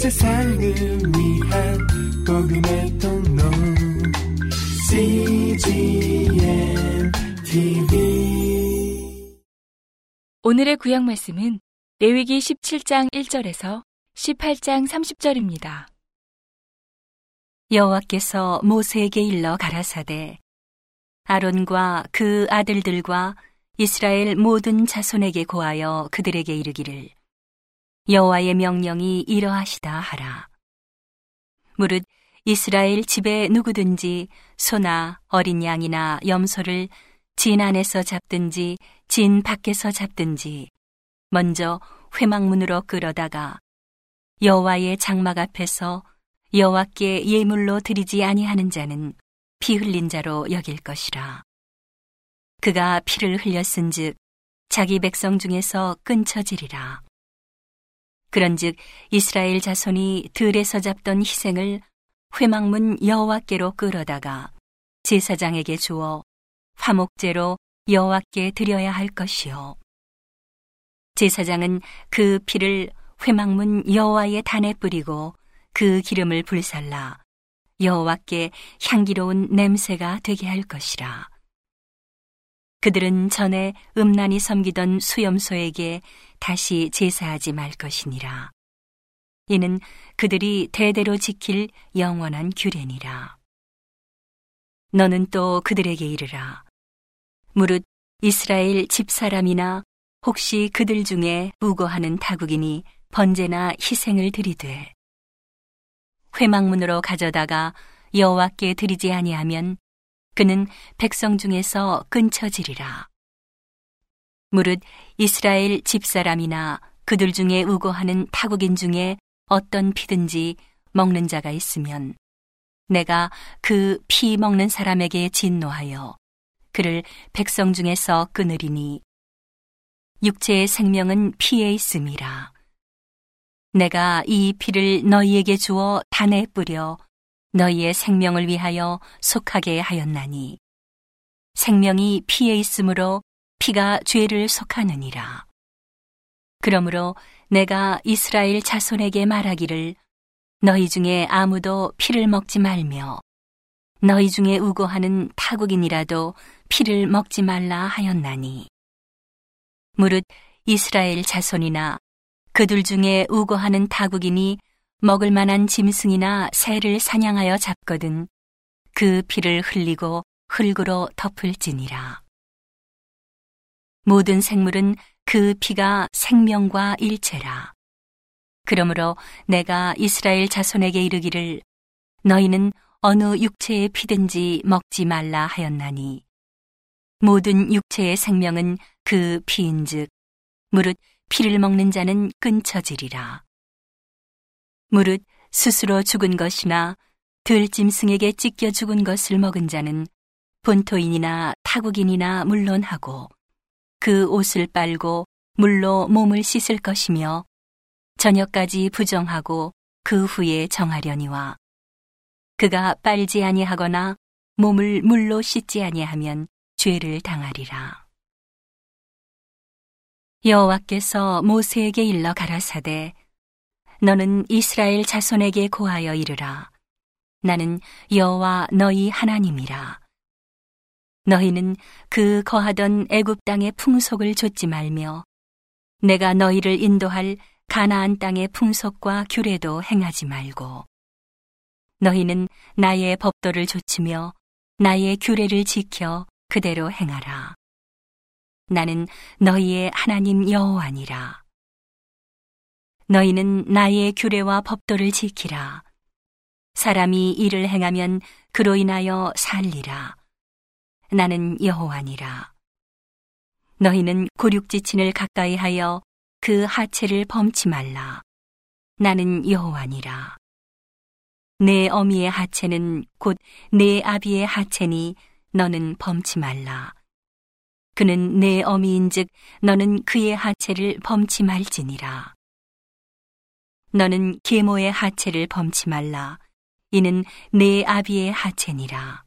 세상을 위한 복음의 통로 CGM TV 오늘의 구약 말씀은 레위기 17장 1절에서 18장 30절입니다. 여호와께서 모세에게 일러 가라사대 아론과 그 아들들과 이스라엘 모든 자손에게 고하여 그들에게 이르기를 여호와의 명령이 이러하시다 하라 무릇 이스라엘 집에 누구든지 소나 어린 양이나 염소를 진 안에서 잡든지 진 밖에서 잡든지 먼저 회막문으로 끌어다가 여호와의 장막 앞에서 여호와께 예물로 드리지 아니하는 자는 피 흘린 자로 여길 것이라. 그가 피를 흘렸은즉 자기 백성 중에서 끊쳐지리라. 그런즉 이스라엘 자손이 들에서 잡던 희생을 회막문 여호와께로 끌어다가 제사장에게 주어 화목제로 여호와께 드려야 할 것이요. 제사장은 그 피를 회막문 여호와의 단에 뿌리고 그 기름을 불살라 여호와께 향기로운 냄새가 되게 할 것이라. 그들은 전에 음란히 섬기던 수염소에게 다시 제사하지 말 것이니라. 이는 그들이 대대로 지킬 영원한 규례니라. 너는 또 그들에게 이르라. 무릇 이스라엘 집사람이나 혹시 그들 중에 우거하는 타국인이 번제나 희생을 드리되 회막문으로 가져다가 여호와께 드리지 아니하면 그는 백성 중에서 끊쳐지리라. 무릇 이스라엘 집사람이나 그들 중에 우고하는 타국인 중에 어떤 피든지 먹는 자가 있으면 내가 그 피 먹는 사람에게 진노하여 그를 백성 중에서 끊으리니 육체의 생명은 피에 있음이라. 내가 이 피를 너희에게 주어 단에 뿌려 너희의 생명을 위하여 속하게 하였나니 생명이 피에 있으므로 피가 죄를 속하느니라. 그러므로 내가 이스라엘 자손에게 말하기를 너희 중에 아무도 피를 먹지 말며 너희 중에 우고하는 타국인이라도 피를 먹지 말라 하였나니 무릇 이스라엘 자손이나 그들 중에 우고하는 타국인이 먹을 만한 짐승이나 새를 사냥하여 잡거든 그 피를 흘리고 흙으로 덮을지니라. 모든 생물은 그 피가 생명과 일체라. 그러므로 내가 이스라엘 자손에게 이르기를 너희는 어느 육체의 피든지 먹지 말라 하였나니 모든 육체의 생명은 그 피인즉 무릇 피를 먹는 자는 끊쳐지리라. 무릇 스스로 죽은 것이나 들짐승에게 찢겨 죽은 것을 먹은 자는 본토인이나 타국인이나 물론하고 그 옷을 빨고 물로 몸을 씻을 것이며 저녁까지 부정하고 그 후에 정하려니와 그가 빨지 아니하거나 몸을 물로 씻지 아니하면 죄를 당하리라. 여호와께서 모세에게 일러 가라사대 너는 이스라엘 자손에게 고하여 이르라. 나는 여호와 너희 하나님이라. 너희는 그 거하던 애굽 땅의 풍속을 좇지 말며 내가 너희를 인도할 가나안 땅의 풍속과 규례도 행하지 말고 너희는 나의 법도를 좇으며 나의 규례를 지켜 그대로 행하라. 나는 너희의 하나님 여호와니라. 너희는 나의 규례와 법도를 지키라. 사람이 이를 행하면 그로 인하여 살리라. 나는 여호와니라. 너희는 고륙지친을 가까이 하여 그 하체를 범치 말라. 나는 여호와니라. 내 어미의 하체는 곧 내 아비의 하체니 너는 범치 말라. 그는 내 어미인즉 너는 그의 하체를 범치 말지니라. 너는 계모의 하체를 범치 말라. 이는 내 아비의 하체니라.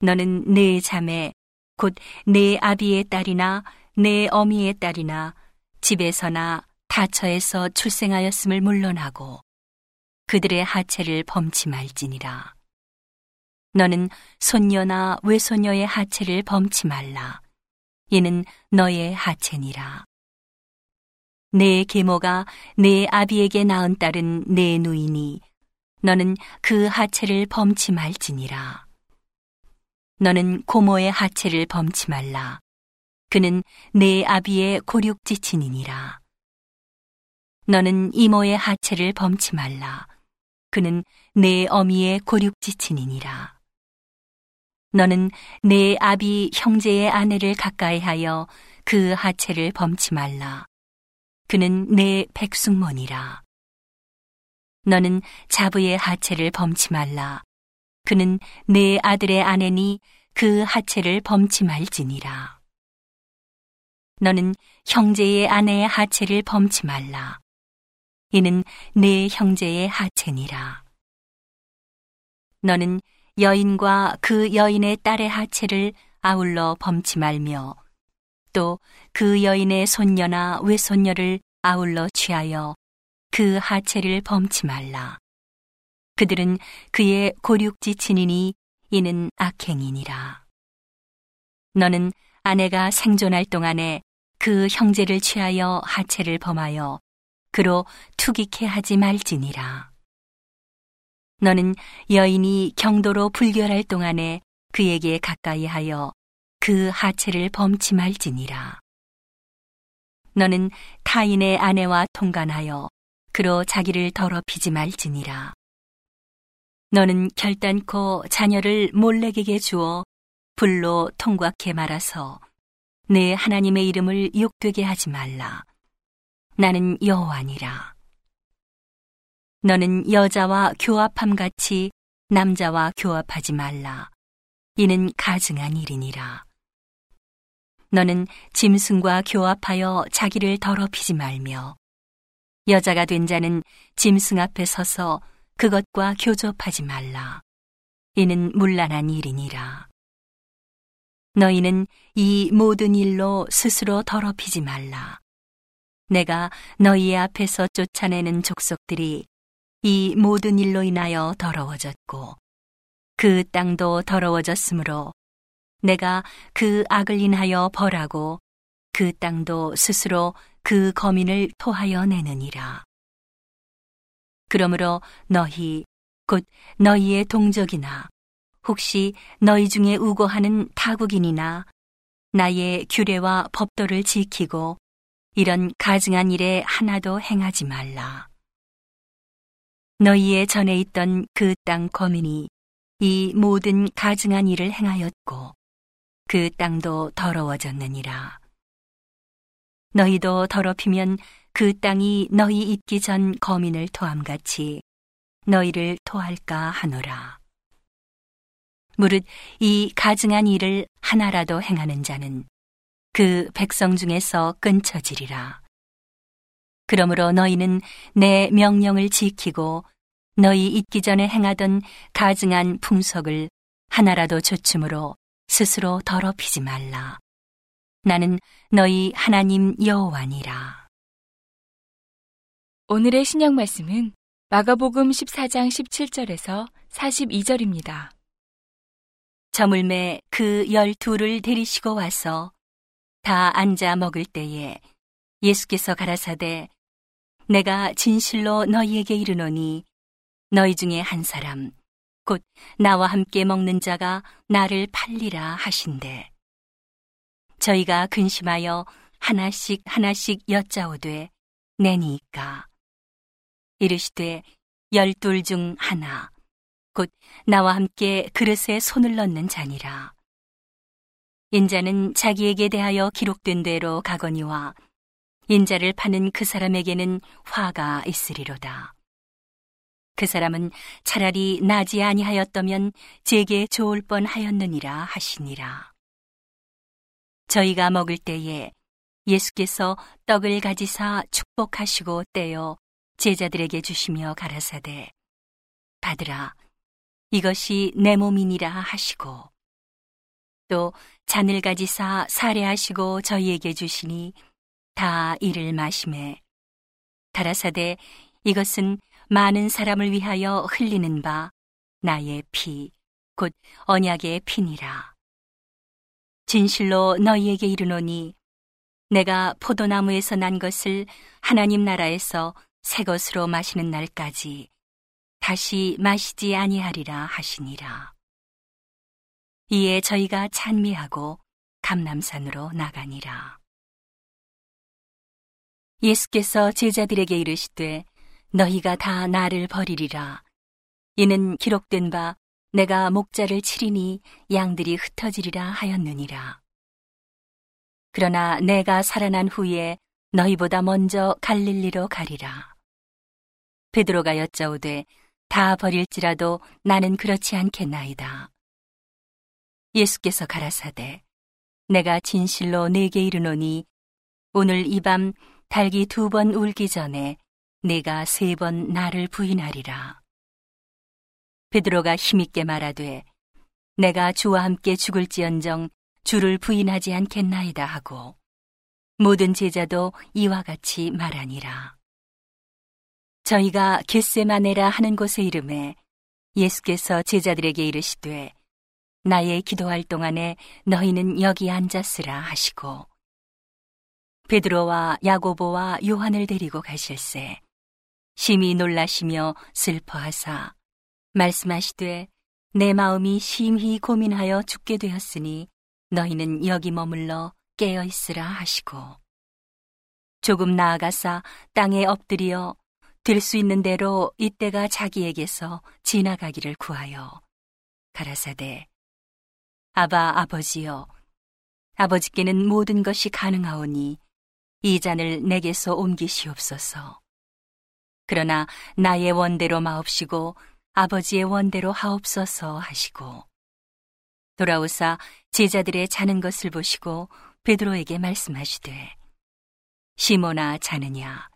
너는 내 자매, 곧내 아비의 딸이나 내 어미의 딸이나 집에서나 다처에서 출생하였음을 물론하고 그들의 하체를 범치 말지니라. 너는 손녀나 외손녀의 하체를 범치 말라. 이는 너의 하체니라. 내 계모가 내 아비에게 낳은 딸은 내 누이니 너는 그 하체를 범치 말지니라. 너는 고모의 하체를 범치 말라. 그는 내 아비의 고륙지친이니라. 너는 이모의 하체를 범치 말라. 그는 내 어미의 고륙지친이니라. 너는 내 아비 형제의 아내를 가까이하여 그 하체를 범치 말라. 그는 내 백숙몬이라. 너는 자부의 하체를 범치 말라. 그는 내 아들의 아내니 그 하체를 범치 말지니라. 너는 형제의 아내의 하체를 범치 말라. 이는 내 형제의 하체니라. 너는 여인과 그 여인의 딸의 하체를 아울러 범치 말며 또 그 여인의 손녀나 외손녀를 아울러 취하여 그 하체를 범치 말라. 그들은 그의 고륙지 친이니 이는 악행이니라. 너는 아내가 생존할 동안에 그 형제를 취하여 하체를 범하여 그로 투기케 하지 말지니라. 너는 여인이 경도로 불결할 동안에 그에게 가까이 하여 그 하체를 범치 말지니라. 너는 타인의 아내와 통간하여 그로 자기를 더럽히지 말지니라. 너는 결단코 자녀를 몰래에게 주어 불로 통과케 말아서 내 하나님의 이름을 욕되게 하지 말라. 나는 여호와니라. 너는 여자와 교합함 같이 남자와 교합하지 말라. 이는 가증한 일이니라. 너는 짐승과 교합하여 자기를 더럽히지 말며 여자가 된 자는 짐승 앞에 서서 그것과 교접하지 말라. 이는 문란한 일이니라. 너희는 이 모든 일로 스스로 더럽히지 말라. 내가 너희의 앞에서 쫓아내는 족속들이 이 모든 일로 인하여 더러워졌고 그 땅도 더러워졌으므로 내가 그 악을 인하여 벌하고 그 땅도 스스로 그 거민을 토하여 내느니라. 그러므로 너희 곧 너희의 동족이나 혹시 너희 중에 우고하는 타국인이나 나의 규례와 법도를 지키고 이런 가증한 일에 하나도 행하지 말라. 너희의 전에 있던 그 땅 거민이 이 모든 가증한 일을 행하였고 그 땅도 더러워졌느니라. 너희도 더럽히면 그 땅이 너희 있기 전 거민을 토함같이 너희를 토할까 하노라. 무릇 이 가증한 일을 하나라도 행하는 자는 그 백성 중에서 끊쳐지리라. 그러므로 너희는 내 명령을 지키고 너희 있기 전에 행하던 가증한 풍속을 하나라도 조춤으로 스스로 더럽히지 말라. 나는 너희 하나님 여호와니라. 오늘의 신약 말씀은 마가복음 14장 17절에서 42절입니다. 저물매 그 열두를 데리시고 와서 다 앉아 먹을 때에 예수께서 가라사대 내가 진실로 너희에게 이르노니 너희 중에 한 사람 곧 나와 함께 먹는 자가 나를 팔리라 하신대. 저희가 근심하여 하나씩 하나씩 여짜오되 내니까 이르시되 열둘 중 하나 곧 나와 함께 그릇에 손을 넣는 자니라. 인자는 자기에게 대하여 기록된 대로 가거니와 인자를 파는 그 사람에게는 화가 있으리로다. 그 사람은 차라리 나지 아니하였다면 제게 좋을 뻔하였느니라 하시니라. 저희가 먹을 때에 예수께서 떡을 가지사 축복하시고 떼어 제자들에게 주시며 가라사대 받으라 이것이 내 몸이니라 하시고 또 잔을 가지사 사례하시고 저희에게 주시니 다 이를 마심에 가라사대 이것은 많은 사람을 위하여 흘리는 바 나의 피 곧 언약의 피니라. 진실로 너희에게 이르노니 내가 포도나무에서 난 것을 하나님 나라에서 새 것으로 마시는 날까지 다시 마시지 아니하리라 하시니라. 이에 저희가 찬미하고 감남산으로 나가니라. 예수께서 제자들에게 이르시되 너희가 다 나를 버리리라. 이는 기록된 바 내가 목자를 치리니 양들이 흩어지리라 하였느니라. 그러나 내가 살아난 후에 너희보다 먼저 갈릴리로 가리라. 베드로가 여짜오되 다 버릴지라도 나는 그렇지 않겠나이다. 예수께서 가라사대 내가 진실로 내게 이르노니 오늘 이 밤 달기 두 번 울기 전에 내가 세 번 나를 부인하리라. 베드로가 힘있게 말하되 내가 주와 함께 죽을지언정 주를 부인하지 않겠나이다 하고 모든 제자도 이와 같이 말하니라. 저희가 겟세마네라 하는 곳에 이름에 예수께서 제자들에게 이르시되 나의 기도할 동안에 너희는 여기 앉았으라 하시고 베드로와 야고보와 요한을 데리고 가실세 심히 놀라시며 슬퍼하사 말씀하시되 내 마음이 심히 고민하여 죽게 되었으니 너희는 여기 머물러 깨어 있으라 하시고. 조금 나아가사 땅에 엎드려 들수 있는 대로 이때가 자기에게서 지나가기를 구하여 가라사대 아바 아버지여 아버지께는 모든 것이 가능하오니 이 잔을 내게서 옮기시옵소서 그러나 나의 원대로 마옵시고 아버지의 원대로 하옵소서 하시고 돌아오사 제자들의 자는 것을 보시고 베드로에게 말씀하시되 시모나 자느냐?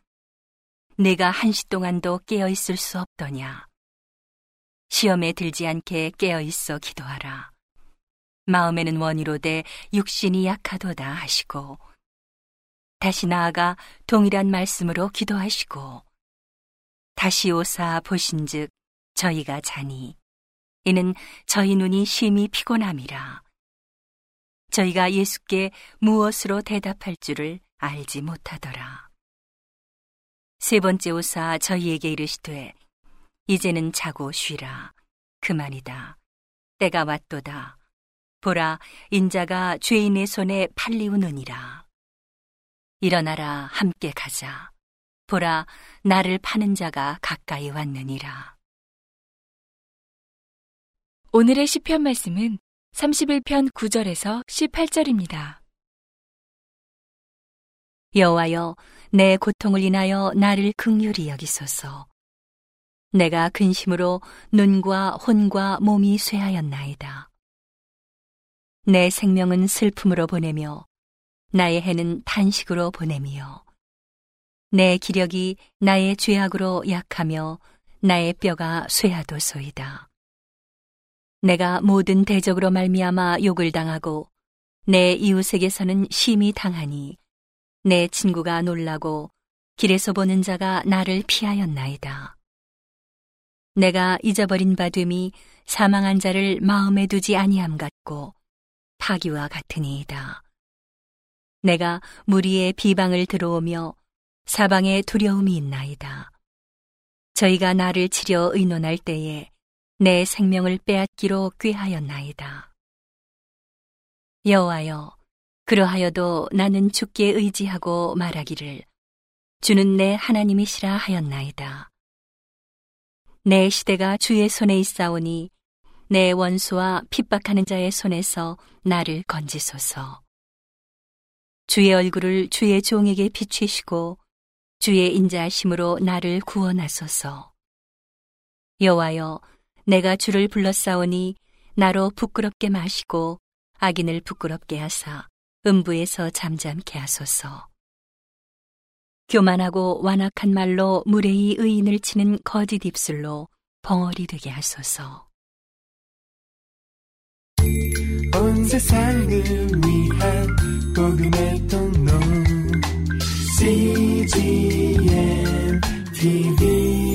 내가 한시 동안도 깨어 있을 수 없더냐? 시험에 들지 않게 깨어 있어 기도하라. 마음에는 원이로되 육신이 약하도다 하시고 다시 나아가 동일한 말씀으로 기도하시고 다시 오사 보신즉 저희가 자니. 이는 저희 눈이 심히 피곤함이라. 저희가 예수께 무엇으로 대답할 줄을 알지 못하더라. 세 번째 오사 저희에게 이르시되 이제는 자고 쉬라. 그만이다. 때가 왔도다. 보라 인자가 죄인의 손에 팔리우느니라. 일어나라 함께 가자 보라 나를 파는 자가 가까이 왔느니라. 오늘의 시편 말씀은 31편 9절에서 18절입니다. 여호와여 내 고통을 인하여 나를 극률히 여기소서. 내가 근심으로 눈과 혼과 몸이 쇠하였나이다. 내 생명은 슬픔으로 보내며 나의 해는 탄식으로 보내며 내 기력이 나의 죄악으로 약하며 나의 뼈가 쇠하도소이다 내가 모든 대적으로 말미암아 욕을 당하고 내 이웃에게서는 심히 당하니 내 친구가 놀라고 길에서 보는 자가 나를 피하였나이다. 내가 잊어버린 바 됨이 사망한 자를 마음에 두지 아니함 같고 파기와 같으니이다. 내가 무리의 비방을 들어오며 사방에 두려움이 있나이다. 저희가 나를 치려 의논할 때에 내 생명을 빼앗기로 꾀하였나이다. 여호와여, 그러하여도 나는 주께 의지하고 말하기를 주는 내 하나님이시라 하였나이다. 내 시대가 주의 손에 있사오니 내 원수와 핍박하는 자의 손에서 나를 건지소서. 주의 얼굴을 주의 종에게 비추시고 주의 인자하심으로 나를 구원하소서. 여호와여 내가 주를 불렀사오니 나로 부끄럽게 마시고 악인을 부끄럽게 하사 음부에서 잠잠케 하소서. 교만하고 완악한 말로 무례히 의인을 치는 거짓 입술로 벙어리 되게 하소서. 온 세상을 위한 복음의 통로 CGM TV.